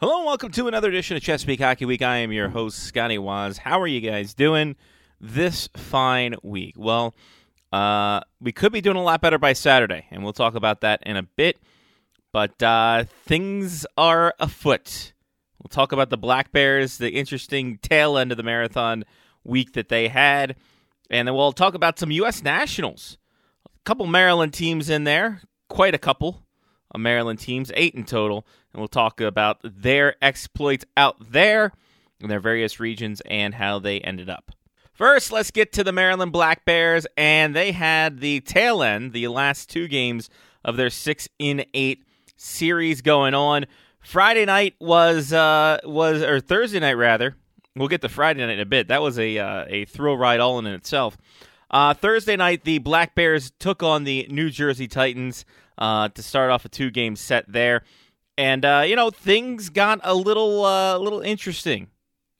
Hello and welcome to another edition of Chesapeake Hockey Week. I am your host, Scotty Waz. How are you guys doing this fine week? Well, uh, we could be doing a lot better by Saturday, and we'll talk about that in a bit. But uh, things are afoot. We'll talk about the Black Bears, the interesting tail end of the marathon week that they had, and then we'll talk about some U.S. Nationals. A couple Maryland teams in there, quite a couple Maryland teams, eight in total, and we'll talk about their exploits out there in their various regions and how they ended up. First, let's get to the Maryland Black Bears, and they had the tail end, the last two games of their six in eight series going on. Friday night was uh was or Thursday night rather. We'll get to Friday night in a bit. That was a uh, a thrill ride all in itself. Uh, Thursday night, the Black Bears took on the New Jersey Titans uh, to start off a two game set there, and uh, you know things got a little uh, little interesting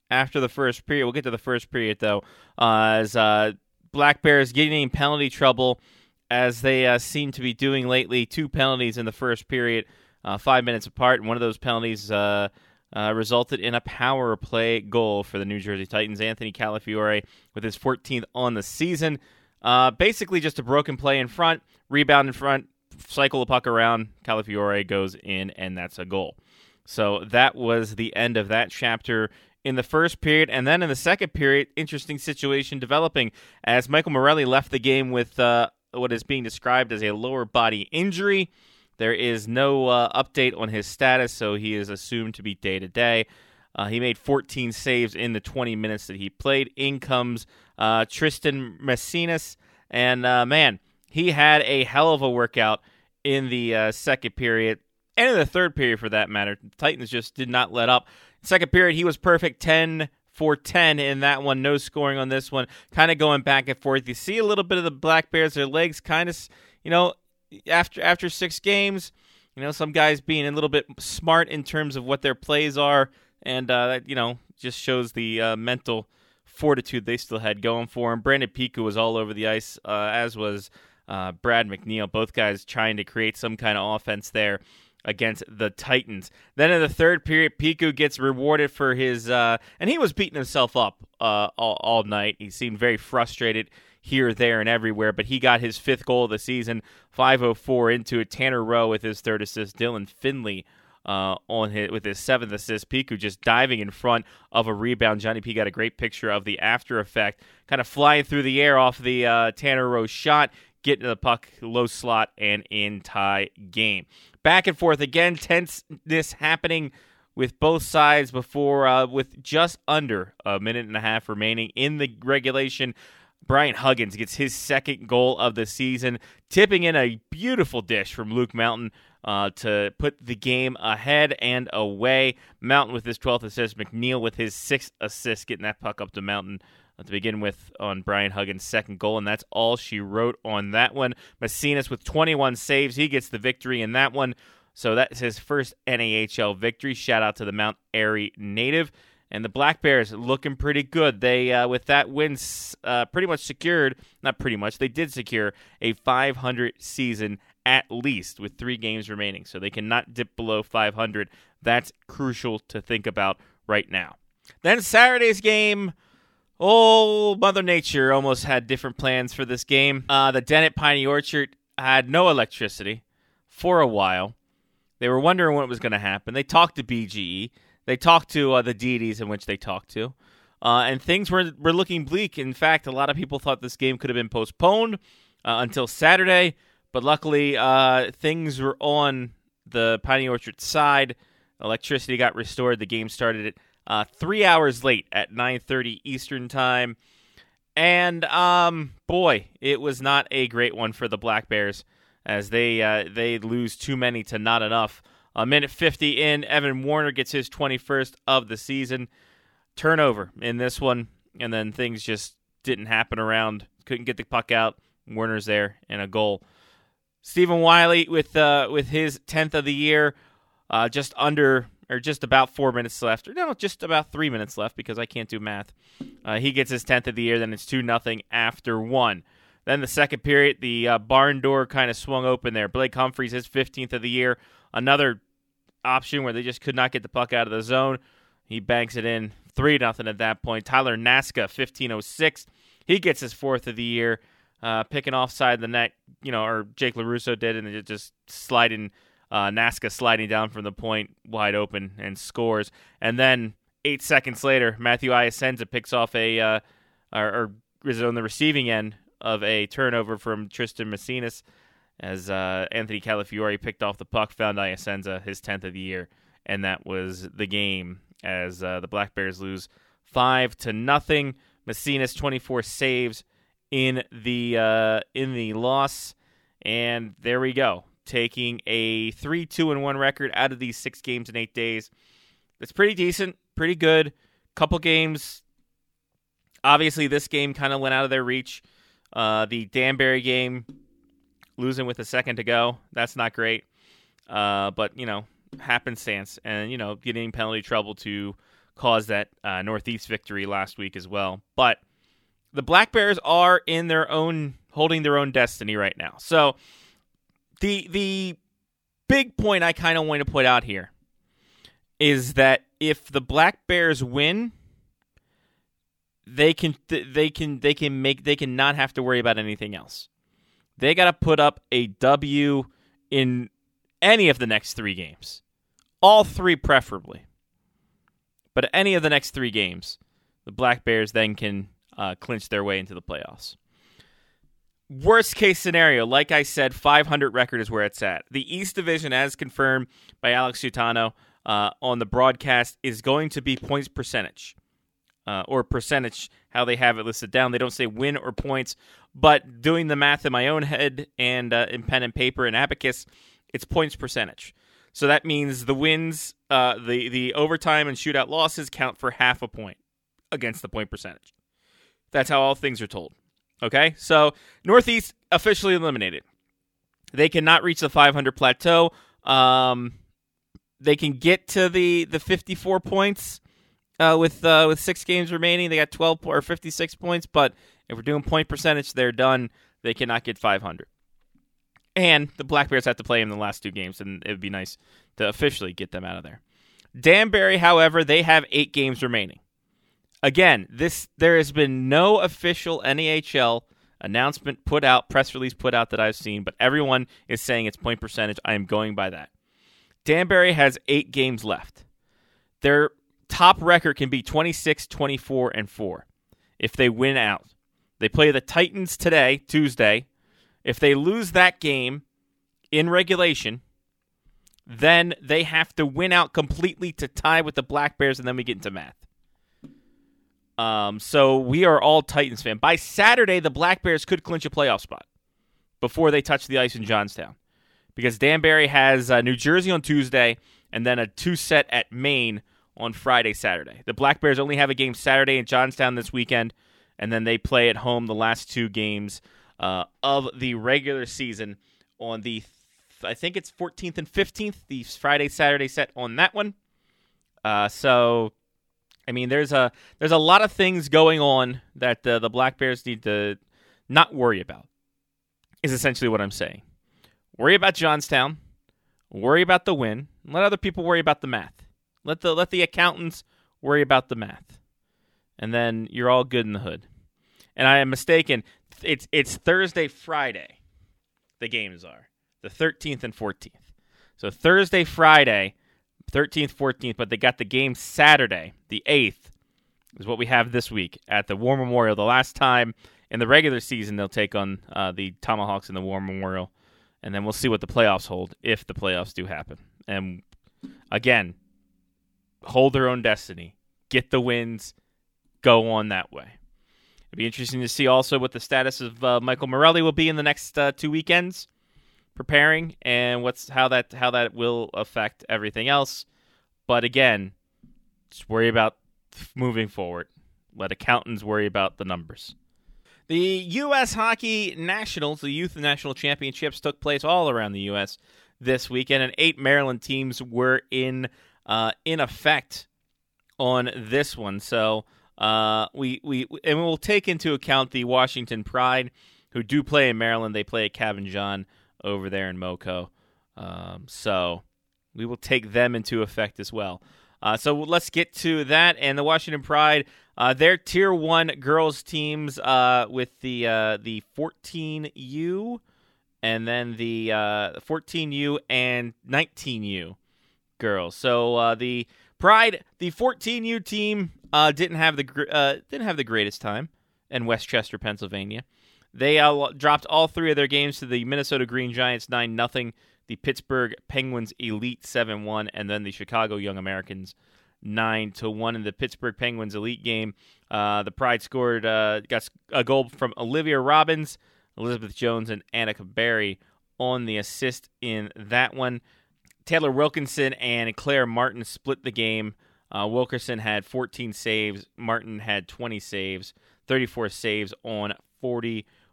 after the first period. We'll get to the first period though, uh, as uh, Black Bears getting in penalty trouble as they uh, seem to be doing lately. Two penalties in the first period, five minutes apart, and one of those penalties uh, resulted in a power play goal for the New Jersey Titans. Anthony Calafiore with his 14th on the season. Uh, basically, just a broken play in front, rebound in front, cycle the puck around. Calafiore goes in, and that's a goal. So that was the end of that chapter in the first period. And then in the second period, interesting situation developing as Michael Morelli left the game with uh, what is being described as a lower body injury. There is no uh, update on his status, so he is assumed to be day to day. He made 14 saves in the 20 minutes that he played. In comes uh, Tristan Messinas, and uh, man, he had a hell of a workout in the uh, second period and in the third period for that matter. The Titans just did not let up. Second period, he was perfect 10 for 10 in that one. No scoring on this one. Kind of going back and forth. You see a little bit of the Black Bears, their legs kind of, you know, after after six games, you know, some guys being a little bit smart in terms of what their plays are. And, uh, that, you know, just shows the uh, mental fortitude they still had going for him. Brandon Piku was all over the ice, uh, as was uh, Brad McNeil. Both guys trying to create some kind of offense there against the Titans. Then in the third period, Piku gets rewarded for his, uh, and he was beating himself up uh, all, all night. He seemed very frustrated here, there, and everywhere, but he got his fifth goal of the season, 504 into it. Tanner Rowe with his third assist, Dylan Finley uh, on his, with his seventh assist. Piku just diving in front of a rebound. Johnny P got a great picture of the after effect, kind of flying through the air off the uh, Tanner Rowe shot, getting the puck low slot and in tie game. Back and forth again, tenseness happening with both sides before uh, with just under a minute and a half remaining in the regulation. Brian Huggins gets his second goal of the season, tipping in a beautiful dish from Luke Mountain uh, to put the game ahead and away. Mountain with his 12th assist, McNeil with his sixth assist, getting that puck up to Mountain to begin with on Brian Huggins' second goal, and that's all she wrote on that one. Messinas with 21 saves, he gets the victory in that one. So that's his first NAHL victory. Shout out to the Mount Airy native. And the Black Bears looking pretty good. They, uh, with that win, uh, pretty much secured, not pretty much, they did secure a 500 season at least with three games remaining. So they cannot dip below 500. That's crucial to think about right now. Then Saturday's game. Oh, Mother Nature almost had different plans for this game. Uh, the Odenton Piney Orchard had no electricity for a while. They were wondering what was going to happen. They talked to BGE. They talked to uh, the deities in which they talked to, uh, and things were were looking bleak. In fact, a lot of people thought this game could have been postponed uh, until Saturday, but luckily uh, things were on the Piney Orchard side. Electricity got restored. The game started at uh, three hours late at 9:30 Eastern time, and um, boy, it was not a great one for the Black Bears as they uh, they lose too many to not enough. A minute 50 in, Evan Warner gets his 21st of the season. Turnover in this one, and then things just didn't happen around. Couldn't get the puck out. Warner's there and a goal. Stephen Wiley with uh, with his 10th of the year, uh, just under or just about four minutes left. Or no, just about three minutes left because I can't do math. Uh, he gets his 10th of the year. Then it's two nothing after one. Then the second period, the uh, barn door kind of swung open there. Blake Humphreys, his 15th of the year, another option where they just could not get the puck out of the zone. He banks it in three nothing at that point. Tyler Naska, fifteen oh six. He gets his fourth of the year, uh, picking offside the net, you know, or Jake LaRusso did, and just sliding uh, Naska sliding down from the point wide open and scores. And then eight seconds later, Matthew Iasenza picks off a, uh, or, or is on the receiving end of a turnover from Tristan Messinas as uh, Anthony Calafiore picked off the puck, found Iasenza, his 10th of the year, and that was the game as uh, the Black Bears lose 5 to nothing. Messinas 24 saves in the uh, in the loss and there we go taking a 3 2 and 1 record out of these six games in eight days. That's pretty decent, pretty good. Couple games. Obviously, this game kind of went out of their reach. Uh, the Danbury game, losing with a second to go, that's not great. Uh, but, you know, happenstance. And, you know, getting penalty trouble to cause that uh, Northeast victory last week as well. But the Black Bears are in their own, holding their own destiny right now. So, the the big point I kind of want to put out here is that if the Black Bears win, they can they can they can make they can not have to worry about anything else. They got to put up a W in any of the next 3 games. All 3 preferably. But any of the next 3 games, the Black Bears then can uh, clinch their way into the playoffs. Worst case scenario, like I said, 500 record is where it's at. The East Division, as confirmed by Alex Utano uh, on the broadcast, is going to be points percentage uh, or percentage, how they have it listed down. They don't say win or points, but doing the math in my own head and uh, in pen and paper and abacus, it's points percentage. So that means the wins, uh, the the overtime and shootout losses count for half a point against the point percentage. That's how all things are told. Okay, so Northeast officially eliminated. They cannot reach the 500 plateau. Um, they can get to the the 54 points uh, with uh, with six games remaining. They got 12 or 56 points, but if we're doing point percentage, they're done. They cannot get 500. And the Black Bears have to play in the last two games, and it would be nice to officially get them out of there. Danbury, however, they have eight games remaining again, this there has been no official NAHL announcement put out, press release put out that I've seen, but everyone is saying it's point percentage. I am going by that. Danbury has eight games left. Their top record can be 26, 24, and 4 if they win out. They play the Titans today, Tuesday. If they lose that game in regulation, then they have to win out completely to tie with the Black Bears, and then we get into math. Um, so we are all Titans fan. By Saturday, the Black Bears could clinch a playoff spot before they touch the ice in Johnstown, because Danbury has uh, New Jersey on Tuesday and then a two set at Maine on Friday, Saturday. The Black Bears only have a game Saturday in Johnstown this weekend, and then they play at home the last two games uh, of the regular season on the I think it's 14th and 15th, the Friday Saturday set on that one. Uh, so I mean, there's a there's a lot of things going on that uh, the Black Bears need to not worry about. Is essentially what I'm saying. Worry about Johnstown. Worry about the win. Let other people worry about the math. Let the let the accountants worry about the math, and then you're all good in the hood. And I am mistaken. It's it's Thursday, Friday. The games are the 13th and 14th. So Thursday, Friday 13th, 14th, but they got the game Saturday, the 8th, is what we have this week at the War Memorial. The last time in the regular season they'll take on uh, the Tomahawks in the War Memorial, and then we'll see what the playoffs hold if the playoffs do happen. And again, hold their own destiny, get the wins, go on that way. It'd be interesting to see also what the status of uh, Michael Morelli will be in the next uh, two weekends preparing and what's how that how that will affect everything else. But again, just worry about moving forward. Let accountants worry about the numbers. The U.S. Hockey Nationals, the Youth National Championships, took place all around the U.S. this weekend, and eight Maryland teams were in uh, in effect on this one. So uh, we we and we'll take into account the Washington Pride, who do play in Maryland. They play at Cabin John over there in Moco. Um, so we will take them into effect as well. Uh, so let's get to that and the Washington Pride. Uh, their Tier One girls teams uh, with the uh, the 14U and then the 14U and 19U girls. So uh, the Pride, the 14U team, uh, didn't have the didn't have the greatest time in Westchester, Pennsylvania. They dropped all three of their games to the Minnesota Green Giants nine nothing the Pittsburgh Penguins Elite 7 1, and then the Chicago Young Americans 9 to 1 in the Pittsburgh Penguins Elite game. Uh, the Pride scored, uh, got a goal from Olivia Robbins, Elizabeth Jones, and Annika Berry on the assist in that one. Taylor Wilkinson and Claire Martin split the game. Uh, Wilkerson had 14 saves. Martin had 20 saves, 34 saves on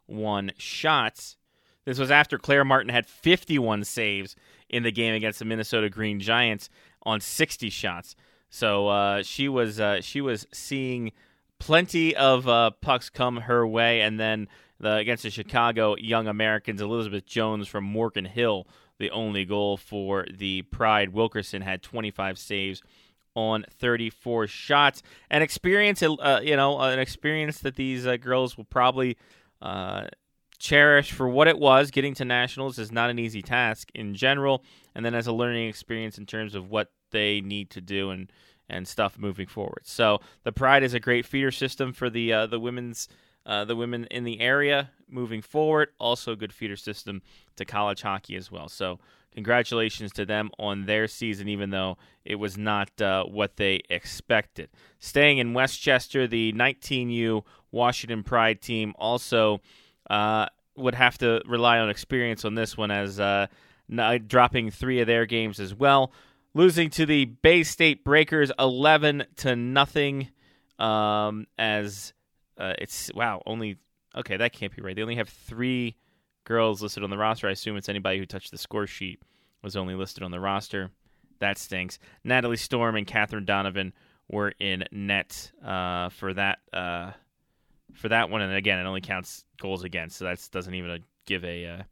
41 shots. This was after Claire Martin had 51 saves in the game against the Minnesota Green Giants on 60 shots. So uh, she was uh, she was seeing plenty of uh, pucks come her way, and then the, against the Chicago Young Americans, Elizabeth Jones from Morgan Hill, the only goal for the Pride. Wilkerson had 25 saves on 34 shots. An experience, uh, you know, an experience that these uh, girls will probably uh, cherish for what it was. Getting to nationals is not an easy task in general, and then as a learning experience in terms of what they need to do and and stuff moving forward. So the Pride is a great feeder system for the uh, the women's uh, the women in the area moving forward. Also, a good feeder system to college hockey as well. So congratulations to them on their season, even though it was not uh, what they expected. Staying in Westchester, the 19U Washington Pride team also uh, would have to rely on experience on this one as uh, dropping three of their games as well. Losing to the Bay State Breakers 11 to nothing um, as uh, it's wow, only okay, that can't be right. They only have 3 girls listed on the roster. I assume it's anybody who touched the score sheet was only listed on the roster. That stinks. Natalie Storm and Catherine Donovan were in net uh, for that uh, for that one, and again, it only counts goals against, so that doesn't even give a uh,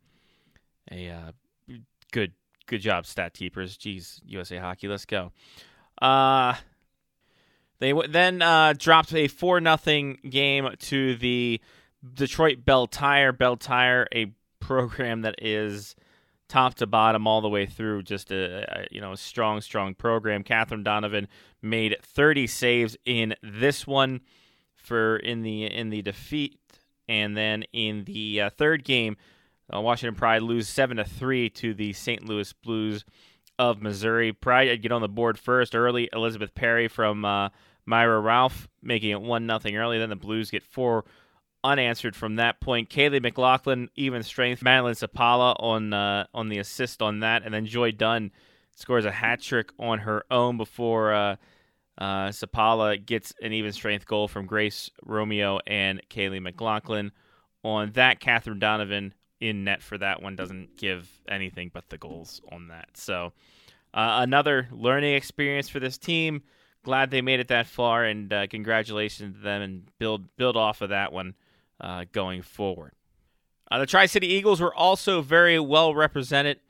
a uh, good good job, stat keepers. Jeez, USA Hockey, let's go. Uh, they w- then uh, dropped a four nothing game to the Detroit Belle Tire. Belle Tire, a program that is top to bottom all the way through, just a, a you know strong, strong program. Catherine Donovan made 30 saves in this one for in the in the defeat, and then in the uh, third game, uh, Washington Pride lose seven to three to the St. Louis Blues of Missouri. Pride get on the board first early. Elizabeth Perry from uh, Myra Ralph making it one nothing early. Then the Blues get four unanswered from that point. Kaylee McLaughlin even strength. Madeline Sapala on uh, on the assist on that, and then Joy Dunn scores a hat trick on her own before uh, Sapala gets an even strength goal from Grace Romeo and Kaylee McLaughlin. On that, Catherine Donovan in net for that one doesn't give anything but the goals on that. So uh, another learning experience for this team. Glad they made it that far, and uh, congratulations to them, and build build off of that one uh, going forward. Uh, the Tri City Eagles were also very well represented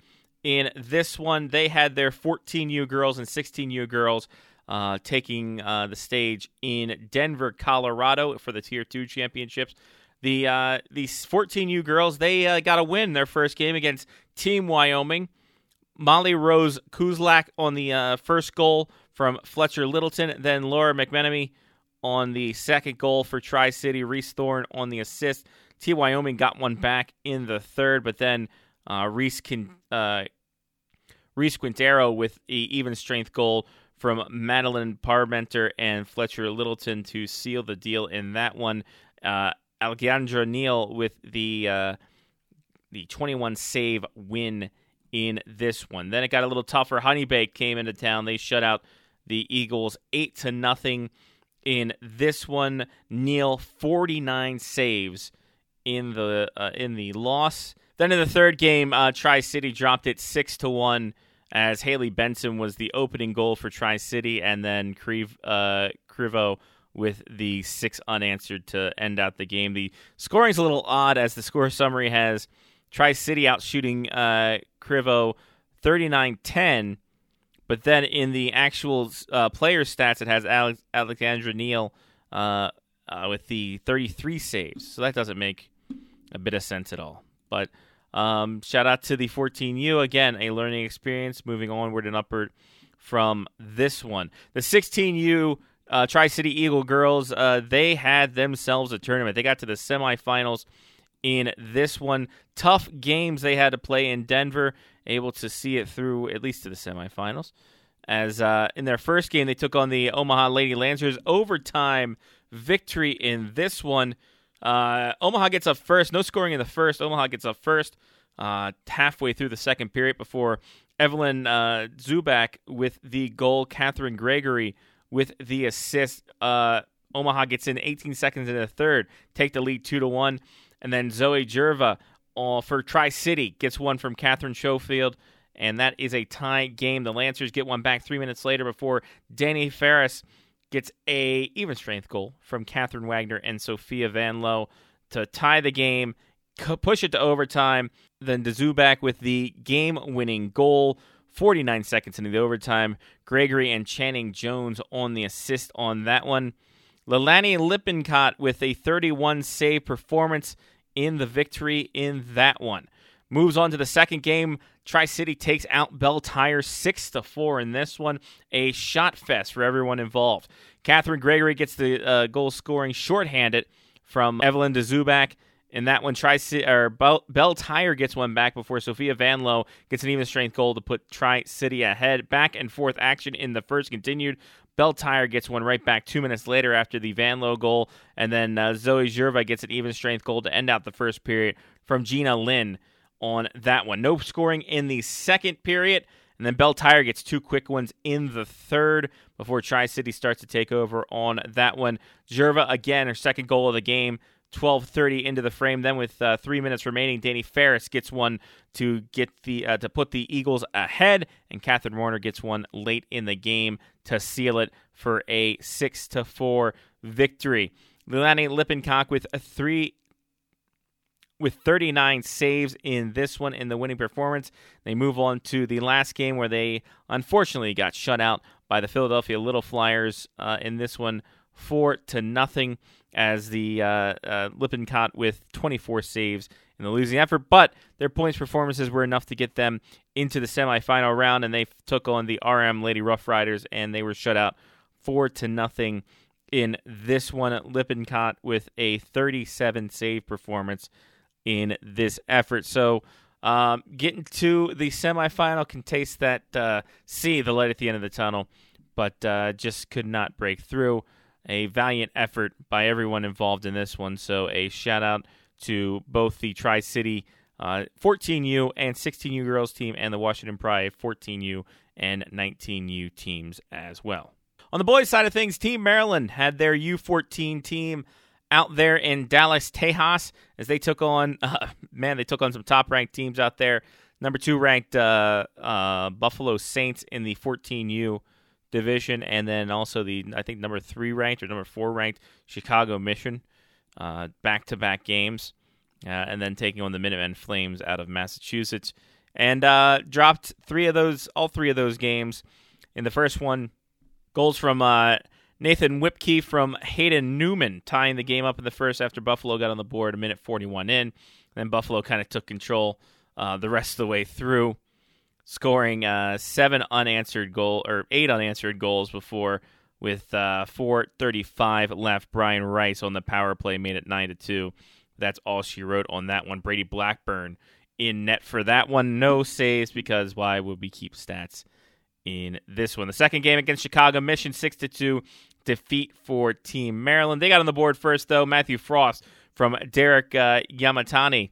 in this one. They had their 14U girls and 16U girls uh, taking uh, the stage in Denver, Colorado for the Tier 2 championships. The uh, these 14U girls they uh, got a win their first game against Team Wyoming. Molly Rose Kuzlak on the uh, first goal from Fletcher Littleton, then Laura McMenemy on the second goal for Tri City. Reese Thorne on the assist. Team Wyoming got one back in the third, but then Reese Reese Quintero with a even strength goal from Madeline Parmenter and Fletcher Littleton to seal the deal in that one. Uh, Alejandra Neal with the uh, the 21 save win in this one. Then it got a little tougher. Honeybake came into town. They shut out the Eagles eight to nothing in this one. Neal 49 saves in the uh, in the loss. Then in the third game, uh, Tri City dropped it six to one as Haley Benson was the opening goal for Tri City, and then uh, Crivo with the six unanswered to end out the game. The scoring's a little odd as the score summary has Tri City out shooting uh, Crivo 39 10, But then in the actual uh, player stats, it has Alex, Alexandra Neal uh, uh, with the 33 saves. So that doesn't make a bit of sense at all. But um, shout out to the 14U. Again, a learning experience moving onward and upward from this one. The 16U uh, Tri City Eagle girls, uh, they had themselves a tournament. They got to the semifinals in this one. Tough games they had to play in Denver, able to see it through at least to the semifinals. As uh, in their first game, they took on the Omaha Lady Lancers. Overtime victory in this one. Uh, Omaha gets up first. No scoring in the first. Omaha gets up first uh, halfway through the second period before Evelyn uh, Zubak with the goal. Catherine Gregory with the assist. Uh, Omaha gets in 18 seconds in the third, take the lead two to one, and then Zoe Jerva uh, for Tri City gets one from Catherine Schofield, and that is a tie game. The Lancers get one back three minutes later before Danny Ferris gets a even strength goal from Catherine Wagner and Sophia Van Loo to tie the game, push it to overtime. Then Zubak with the game-winning goal 49 seconds into the overtime. Gregory and Channing Jones on the assist on that one. Lelani Lippincott with a 31 save performance in the victory in that one. Moves on to the second game. Tri City takes out Belle Tire 6 to 4 in this one. A shot fest for everyone involved. Catherine Gregory gets the uh, goal scoring shorthanded from Evelyn DeZubak in that one, Tri or Belle Tire gets one back before Sophia Van Loo gets an even strength goal to put Tri City ahead. Back and forth action in the first continued. Belle Tire gets one right back two minutes later after the Van Loo goal, and then uh, Zoe Jerva gets an even strength goal to end out the first period from Gina Lynn on that one. No scoring in the second period, and then Belle Tire gets two quick ones in the third before Tri City starts to take over on that one. Jerva again, her second goal of the game 12:30 into the frame. Then, with uh, three minutes remaining, Danny Ferris gets one to get the uh, to put the Eagles ahead, and Catherine Warner gets one late in the game to seal it for a six to four victory. Lilani Lippincott with a three with 39 saves in this one in the winning performance. They move on to the last game where they unfortunately got shut out by the Philadelphia Little Flyers uh, in this one, four to nothing as the uh, uh, Lippincott with 24 saves in the losing effort. But their points performances were enough to get them into the semifinal round, and they took on the RM Lady Rough Riders, and they were shut out four to nothing in this one. Lippincott with a 37 save performance in this effort. So. Um, getting to the semifinal can taste that, uh, see the light at the end of the tunnel, but uh, just could not break through a valiant effort by everyone involved in this one. So a shout out to both the Tri City uh, 14U and 16U girls team and the Washington Pride 14U and 19U teams as well. On the boys' side of things, Team Maryland had their U14 team out there in Dallas, Tejas, as they took on, uh, man, they took on some top ranked teams out there. Number two ranked uh, uh Buffalo Saints in the 14U division, and then also the I think number three ranked or number four ranked Chicago Mission, back to back games, uh, and then taking on the Minutemen Flames out of Massachusetts, and uh, dropped three of those, all three of those games. In the first one, goals from uh, Nathan Whipkey from Hayden Newman tying the game up in the first after Buffalo got on the board a minute 41 in. Then Buffalo kind of took control uh, the rest of the way through scoring uh, seven unanswered goal or eight unanswered goals before with uh, 4:35 left. Brian Rice on the power play made it nine to two. That's all she wrote on that one. Brady Blackburn in net for that one. No saves because why would we keep stats in this one? The second game against Chicago Mission, six to two defeat for Team Maryland. They got on the board first though. Matthew Frost from Derek uh, Yamatani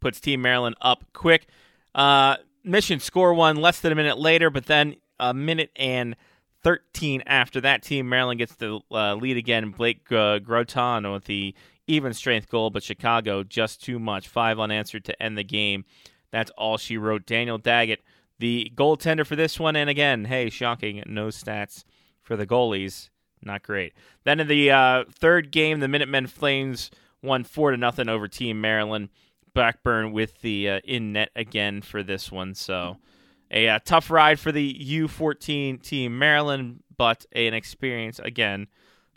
puts Team Maryland up quick. Uh, Mission score one less than a minute later, but then a minute and 13 after that, Team Maryland gets the uh, lead again. Blake uh, Groton with the even strength goal, but Chicago just too much. Five unanswered to end the game. That's all she wrote. Daniel Daggett, the goaltender for this one, and again, hey, shocking, no stats for the goalies. Not great. Then in the uh, third game, the Minutemen Flames won four to nothing over Team Maryland. Blackburn with the uh, in net again for this one. So a, a tough ride for the U14 team Maryland, but an experience again,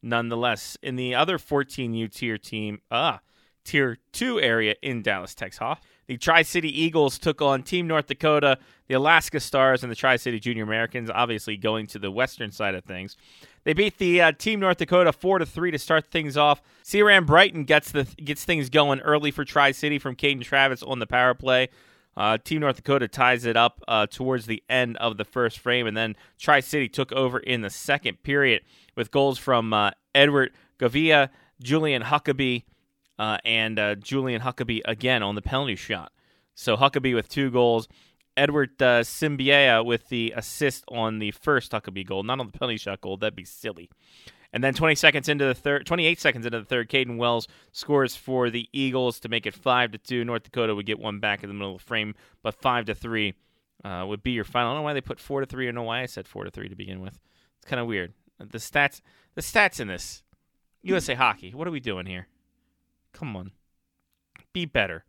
nonetheless. In the other 14U tier team, ah, tier two area in Dallas, Texas, the Tri City Eagles took on Team North Dakota, the Alaska Stars, and the Tri City Junior Americans. Obviously, going to the western side of things. They beat the uh, Team North Dakota four to three to start things off. Ciaran Brighton gets the gets things going early for Tri City from Caden Travis on the power play. Uh, Team North Dakota ties it up uh, towards the end of the first frame, and then Tri City took over in the second period with goals from uh, Edward Gavia, Julian Huckabee, uh, and uh, Julian Huckabee again on the penalty shot. So Huckabee with two goals, Edward uh, Simbiea with the assist on the first Huckabee goal, not on the penalty shot goal. That'd be silly. And then 20 seconds into the third, 28 seconds into the third, Caden Wells scores for the Eagles to make it five to two. North Dakota would get one back in the middle of the frame, but five to three uh, would be your final. I don't know why they put four to three. I don't know why I said four to three to begin with. It's kind of weird. The stats, the stats in this USA Hockey. What are we doing here? Come on, be better.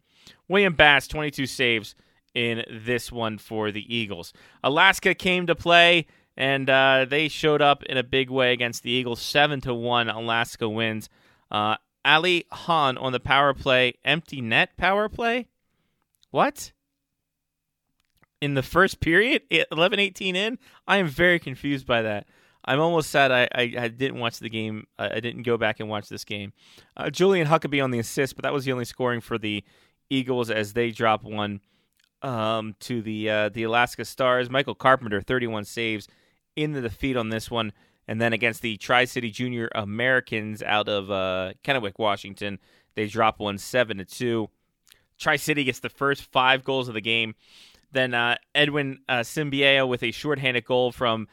William Bass, 22 saves in this one for the Eagles. Alaska came to play and uh, they showed up in a big way against the Eagles. Seven to one, Alaska wins. Uh, Ali Hahn on the power play, empty net power play. What? In the first period, 11-18 in, I am very confused by that. I'm almost sad I, I, I didn't watch the game. I didn't go back and watch this game. Uh, Julian Huckabee on the assist, but that was the only scoring for the Eagles as they drop one um, to the uh, the Alaska Stars. Michael Carpenter, 31 saves in the defeat on this one. And then against the Tri City Junior Americans out of uh, Kennewick, Washington, they drop one seven to two. Tri City gets the first five goals of the game. Then uh, Edwin uh, with a shorthanded goal from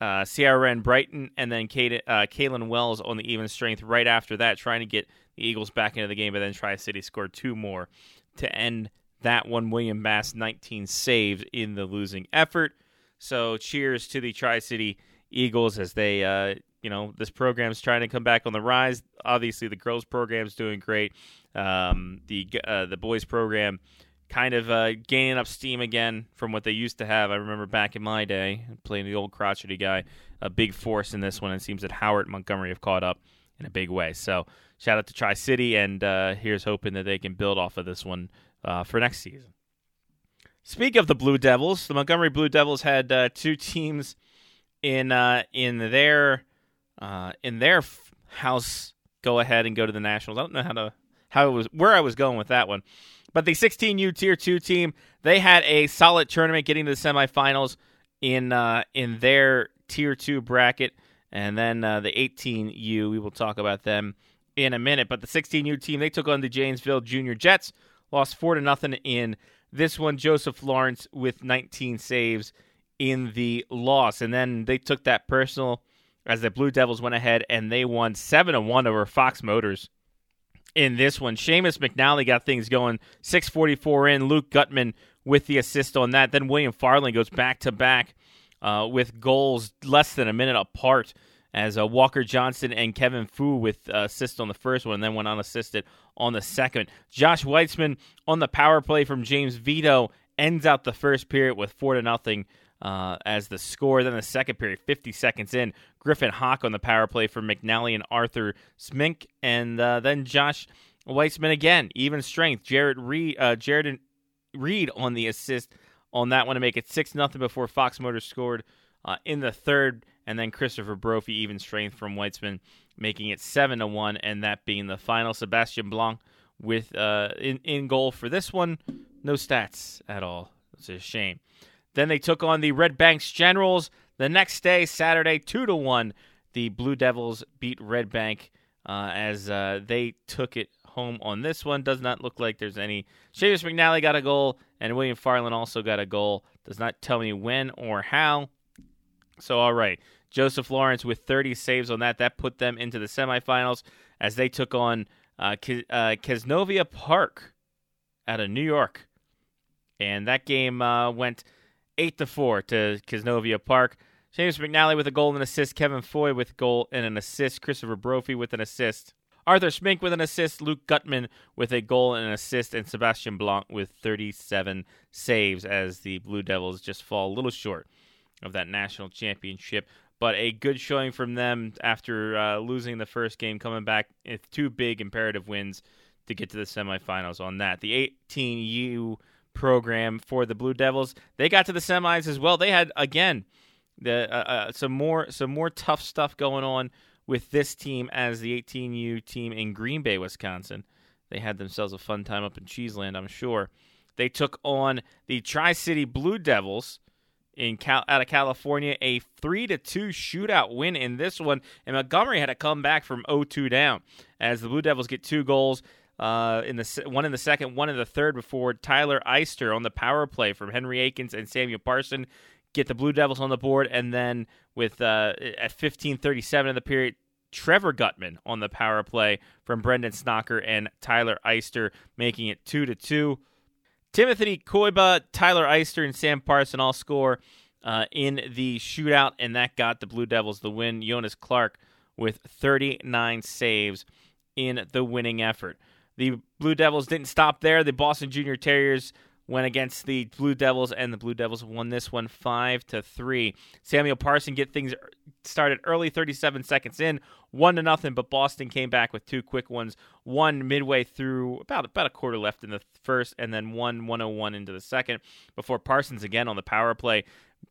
uh, Ciaran Brighton, and then Kate, uh, Kalen Wells on the even strength right after that, trying to get the Eagles back into the game. But then Tri City scored two more to end that one. William Bass, 19 saves in the losing effort. So cheers to the Tri City Eagles as they, uh, you know, this program's trying to come back on the rise. Obviously, the girls program's doing great. Um, the uh, the boys program kind of uh, gaining up steam again from what they used to have. I remember back in my day playing the old crotchety guy, a big force in this one. It seems that Howard Montgomery have caught up in a big way. So shout out to Tri City, and uh, here's hoping that they can build off of this one uh, for next season. Speak of the Blue Devils, the Montgomery Blue Devils had uh, two teams in uh, in their uh, in their house go ahead and go to the Nationals. I don't know how to how it was where I was going with that one, but the 16U Tier Two team they had a solid tournament, getting to the semifinals in uh, in their Tier Two bracket, and then uh, the 18U we will talk about them in a minute. But the 16U team they took on the Janesville Junior Jets, lost four to nothing in this one, Joseph Lawrence with 19 saves in the loss. And then they took that personal as the Blue Devils went ahead and they won 7 to 1 over Fox Motors in this one. Seamus McNally got things going 644 in. Luke Gutman with the assist on that. Then William Farling goes back to back uh, with goals less than a minute apart as uh, Walker Johnson and Kevin Fu with uh, assist on the first one, and then went unassisted on the second. Josh Weitzman on the power play from James Vito ends out the first period with four to nothing uh, as the score. Then the second period, 50 seconds in, Griffin Hawk on the power play for McNally and Arthur Smink, and uh, then Josh Weitzman again, even strength. Jared Reed, uh, Jared Reed on the assist on that one to make it six nothing before Fox Motors scored uh, in the third and then Christopher Brophy even strength from Weitzman, making it seven to one, and that being the final. Sebastian Blanc with uh, in in goal for this one. No stats at all. It's a shame. Then they took on the Red Banks Generals the next day, Saturday, two to one. The Blue Devils beat Red Bank uh, as uh, they took it home on this one. Does not look like there's any. Seamus McNally got a goal, and William Farland also got a goal. Does not tell me when or how. So, all right. Joseph Lawrence with 30 saves on that. That put them into the semifinals as they took on uh, K- uh, Kesnovia Park out of New York. And that game uh, went 8 to 4 to Kesnovia Park. James McNally with a goal and an assist. Kevin Foy with goal and an assist. Christopher Brophy with an assist. Arthur Smink with an assist, Luke Gutman with a goal and an assist, and Sebastian Blanc with 37 saves as the Blue Devils just fall a little short of that national championship. But a good showing from them after uh, losing the first game, coming back with two big imperative wins to get to the semifinals on that. The 18U program for the Blue Devils, they got to the semis as well. They had, again, the, uh, uh, some more some more tough stuff going on with this team as the 18U team in Green Bay, Wisconsin. They had themselves a fun time up in Cheeseland, I'm sure. They took on the Tri City Blue Devils in Cal- out of California, a three to two shootout win in this one, and Montgomery had to come back from 0-2 down as the Blue Devils get two goals. Uh, in the one in the second, one in the third, before Tyler Eister on the power play from Henry Akins and Samuel Parson get the Blue Devils on the board, and then with uh, at 15:37 in the period, Trevor Gutman on the power play from Brendan Snocker and Tyler Eister, making it two to two. Timothy Koiba, Tyler Eister, and Sam Parson all score uh, in the shootout, and that got the Blue Devils the win. Jonas Clark with 39 saves in the winning effort. The Blue Devils didn't stop there. The Boston Junior Terriers went against the Blue Devils, and the Blue Devils won this one five to three. Samuel Parson get things er, started early, 37 seconds in, one to nothing. But Boston came back with two quick ones, one midway through, about about a quarter left in the first, and then one 101 into the second. Before Parsons again on the power play.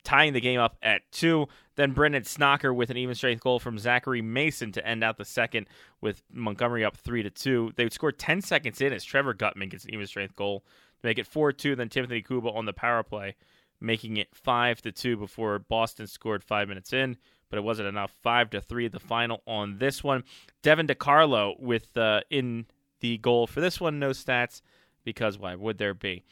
Tying the game up at two. Then Brendan Snocker with an even strength goal from Zachary Mason to end out the second with Montgomery up three to two. They would score 10 seconds in as Trevor Gutman gets an even strength goal make it 4 2. Then Timothy Kuba on the power play, making it 5 to 2 before Boston scored five minutes in. But it wasn't enough. 5 to 3 the final on this one. Devin DiCarlo with uh, in the goal for this one. No stats because why would there be?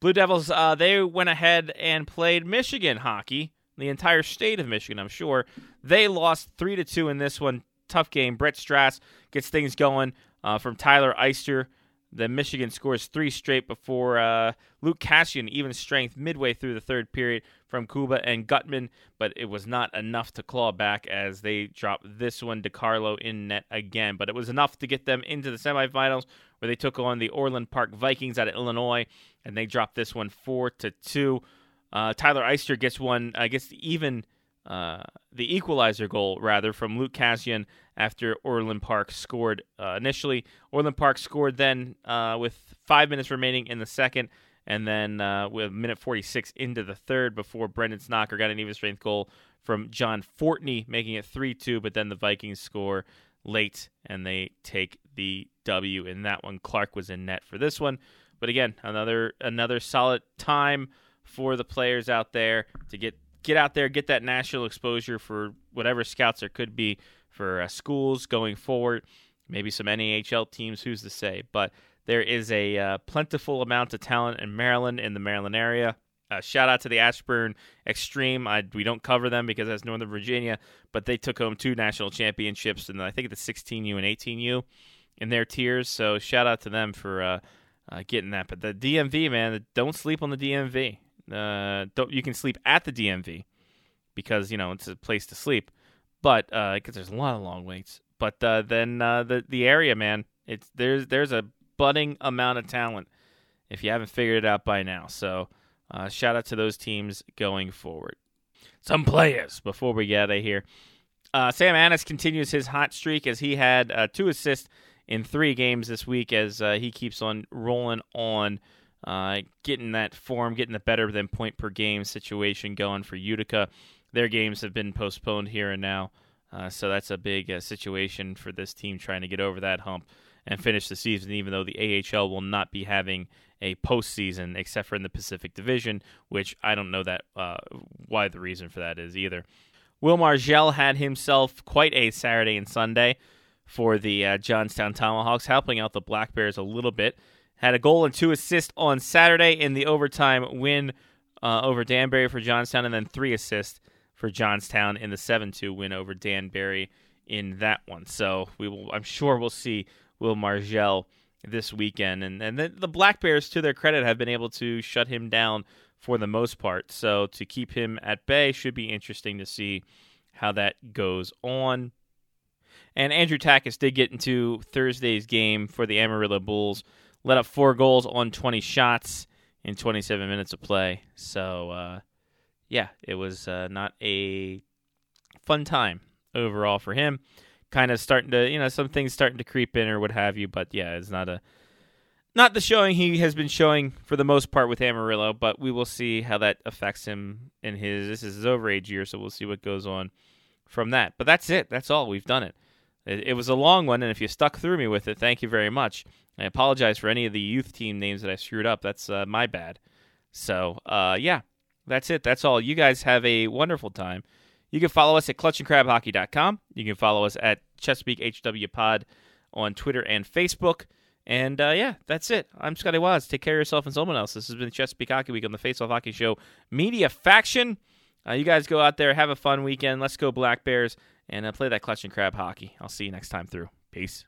Blue Devils, uh, they went ahead and played Michigan hockey, the entire state of Michigan, I'm sure. They lost 3 to 2 in this one. Tough game. Brett Strass gets things going uh, from Tyler Eister. Then Michigan scores three straight before uh, Luke Cassian even strength midway through the third period from Kuba and Gutman, but it was not enough to claw back as they dropped this one to Carlo in net again. But it was enough to get them into the semifinals where they took on the Orland Park Vikings out of Illinois, and they dropped this one four to two. Uh, Tyler Eister gets one, I guess, even uh, the equalizer goal rather from Luke Cassian after Orland Park scored uh, initially. Orland Park scored then uh, with five minutes remaining in the second, and then uh, with minute 46 into the third before Brendan Snocker got an even strength goal from John Fortney, making it 3 2. But then the Vikings score late and they take the W in that one. Clark was in net for this one. But again, another another solid time for the players out there to get get out there, get that national exposure for whatever scouts there could be for uh, schools going forward. Maybe some NAHL teams, who's to say? But there is a uh, plentiful amount of talent in Maryland, in the Maryland area. Uh, shout out to the Ashburn Extreme. I, we don't cover them because that's Northern Virginia, but they took home two national championships, and I think the 16U and 18U in their tiers. So shout out to them for uh, uh, getting that. But the DMV, man, don't sleep on the DMV. Uh, don't you can sleep at the DMV because you know it's a place to sleep but because uh, there's a lot of long waits. But uh, then uh, the the area, man, it's there's there's a budding amount of talent if you haven't figured it out by now. So uh, shout out to those teams going forward. Some players before we get out of here. Uh, Sam Anas continues his hot streak as he had uh, two assists in three games this week as he keeps on rolling on. Uh, getting that form, getting the better than point per game situation going for Utica their games have been postponed here and now. Uh, so that's a big uh, situation for this team trying to get over that hump and finish the season, even though the AHL will not be having a postseason except for in the Pacific Division, which I don't know that uh, why the reason for that is either. Will Margel had himself quite a Saturday and Sunday for the uh, Johnstown Tomahawks, helping out the Black Bears a little bit. Had a goal and two assists on Saturday in the overtime win uh, over Danbury for Johnstown, and then three assists for Johnstown in the 7-2 win over Danbury in that one. So we will, I'm sure we'll see Will Margel this weekend, and and the, the Black Bears, to their credit, have been able to shut him down for the most part. So to keep him at bay should be interesting to see how that goes on. And Andrew Takis did get into Thursday's game for the Amarillo Bulls, let up four goals on 20 shots in 27 minutes of play. So, uh, yeah, it was uh, not a fun time overall for him. Kind of starting to, you know, some things starting to creep in or what have you. But yeah, it's not a not the showing he has been showing for the most part with Amarillo, but we will see how that affects him in his this is his overage year, so we'll see what goes on from that. But that's it. That's all. We've done it. It, it was a long one, and if you stuck through me with it, thank you very much. I apologize for any of the youth team names that I screwed up. That's uh, my bad. So, uh, yeah, that's it. That's all. You guys have a wonderful time. You can follow us at clutchandcrabhockey.com. You can follow us at Chesapeake HW Pod on Twitter and Facebook. And uh, yeah, that's it. I'm Scotty Waz. Take care of yourself and someone else. This has been Chesapeake Hockey Week on the Face Off Hockey Show Media Faction. Uh, you guys go out there, have a fun weekend. Let's go Black Bears and uh, play that clutch and crab hockey. I'll see you next time through. Peace.